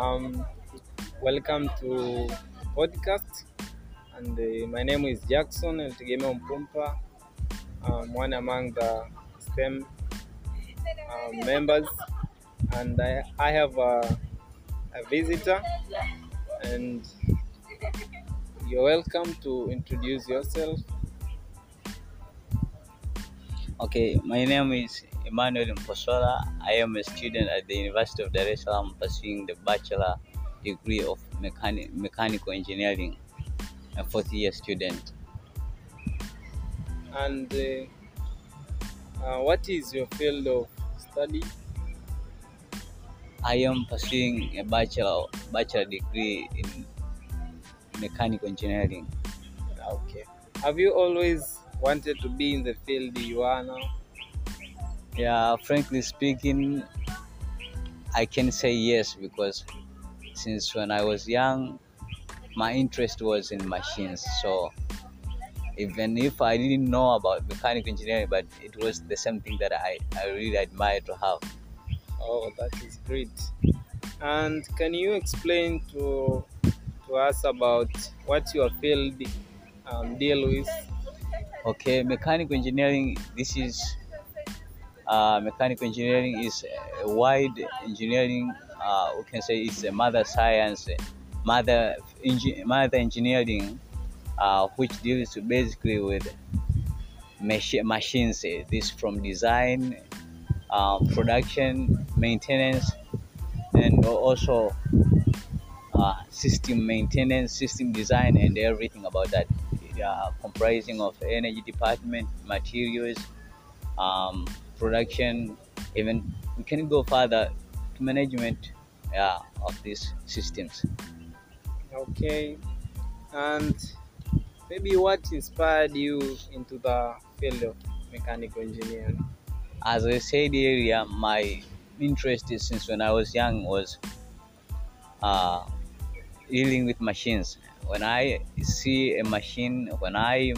Um, welcome to podcast, and uh, my name is Jackson Eltegemeo Mpumpa. I'm one among the STEM um, members, and I, I have a, a visitor, and you're welcome to introduce yourself. Okay, my name is Emmanuel Mposola. I am a student at the University of Dar es Salaam pursuing the bachelor degree of mechani- mechanical engineering, a fourth year student. And uh, uh, what is your field of study? I am pursuing a bachelor bachelor degree in mechanical engineering. Okay. Have you always wanted to be in the field you are now? Yeah, frankly speaking, I can say yes because since when I was young, my interest was in machines. So even if I didn't know about mechanical engineering, but it was the same thing that I, I really admire to have. Oh, that is great. And can you explain to to us about what your field um, deal with? Okay, mechanical engineering. This is mechanical engineering is a wide engineering. Uh, we can say it's a mother science, mother engi- mother engineering, uh, which deals basically with machi- machines. This from design, uh, production, maintenance, and also uh, system maintenance, system design, and everything about that. Uh, comprising of energy department, materials, um, production, even we can go further to management yeah, of these systems. Okay. And maybe what inspired you into the field of mechanical engineering? As I said earlier, my interest is since when I was young was uh, dealing with machines. When I see a machine, when I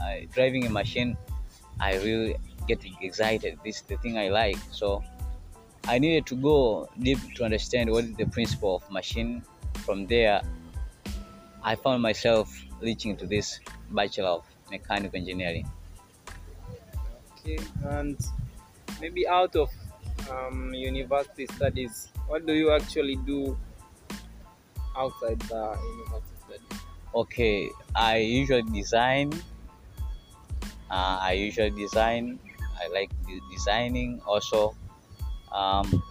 uh, driving a machine, I really get excited. This is the thing I like. So I needed to go deep to understand what is the principle of machine. From there, I found myself reaching to this bachelor of mechanical engineering. Okay. And maybe out of um, university studies, what do you actually do outside the university studies? Okay, I usually design. Uh, I usually design. I like de- designing also. Um,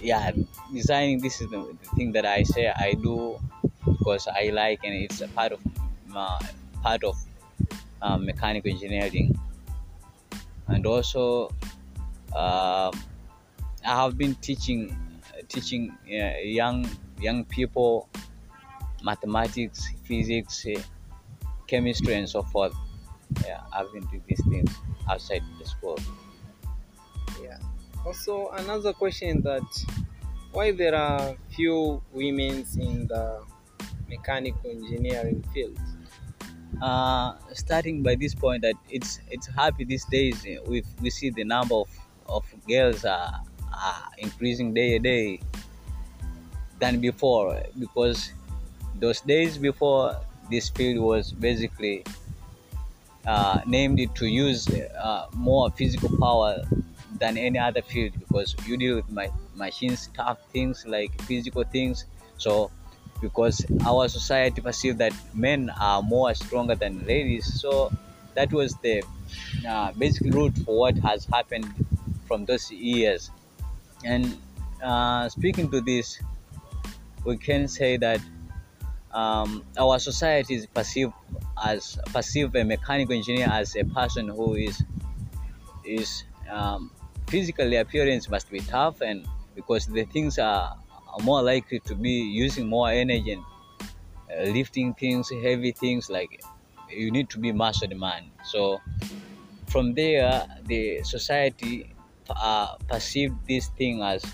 yeah, designing. This is the, the thing that I say I do because I like, and it's a part of part of uh, mechanical engineering. And also, um I have been teaching teaching uh, young young people mathematics, physics, chemistry, and so forth. Yeah, I've been doing these things outside the school. Yeah. Also, another question that why there are few women in the mechanical engineering field? Uh, starting by this point, that it's it's happy these days. eh, We we see the number of of girls are, are increasing day a day than before because those days before this field was basically uh, named it to use uh, more physical power than any other field because you deal with my machines, tough things like physical things. So, because our society perceive that men are more stronger than ladies, so that was the uh, basic root for what has happened from those years. And uh, speaking to this, we can say that um, our society is perceived as perceive a mechanical engineer as a person who is is um, physically appearance must be tough and because the things are, more likely to be using more energy and uh, lifting things heavy things like you need to be muscle man. So from there the society uh, perceived this thing as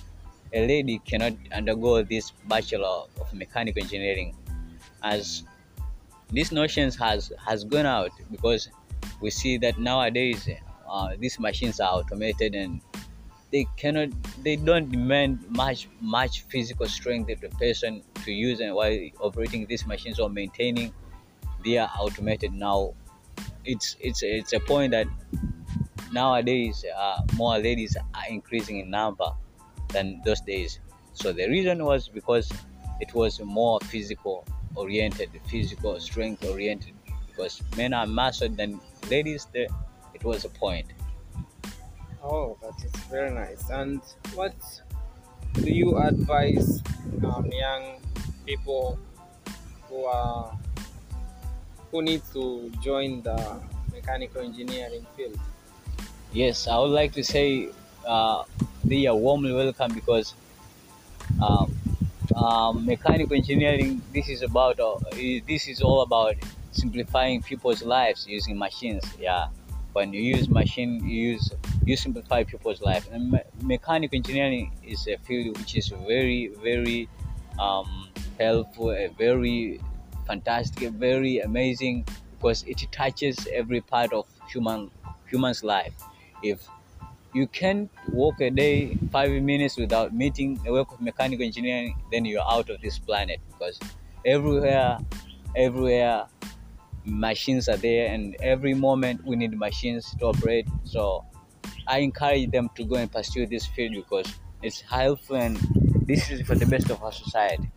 a lady cannot undergo this bachelor of mechanical engineering as these notions has has gone out because we see that nowadays uh, these machines are automated and they cannot they don't demand much much physical strength of the person to use and while operating these machines or maintaining they are automated now. It's it's it's a point that nowadays uh, more ladies are increasing in number than those days. So the reason was because it was more physical oriented physical strength oriented because men are muscle than ladies there it was a point Oh, that is very nice. And what do you advise um, young people who are who need to join the mechanical engineering field? Yes, I would like to say uh, they are warmly welcome because um, um, mechanical engineering. This is about uh, this is all about simplifying people's lives using machines. Yeah, when you use machine, you use you simplify people's life. And me- mechanical engineering is a field which is very very um, helpful, a very fantastic, very amazing because it touches every part of human human's life. If you can't walk a day five minutes without meeting the work of mechanical engineering, then you're out of this planet because everywhere, everywhere machines are there, and every moment we need machines to operate. So I encourage them to go and pursue this field because it's helpful and this is for the best of our society.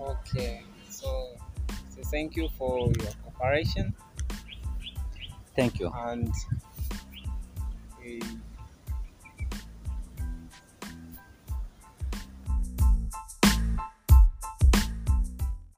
Okay, so so thank you for your cooperation Thank you. and we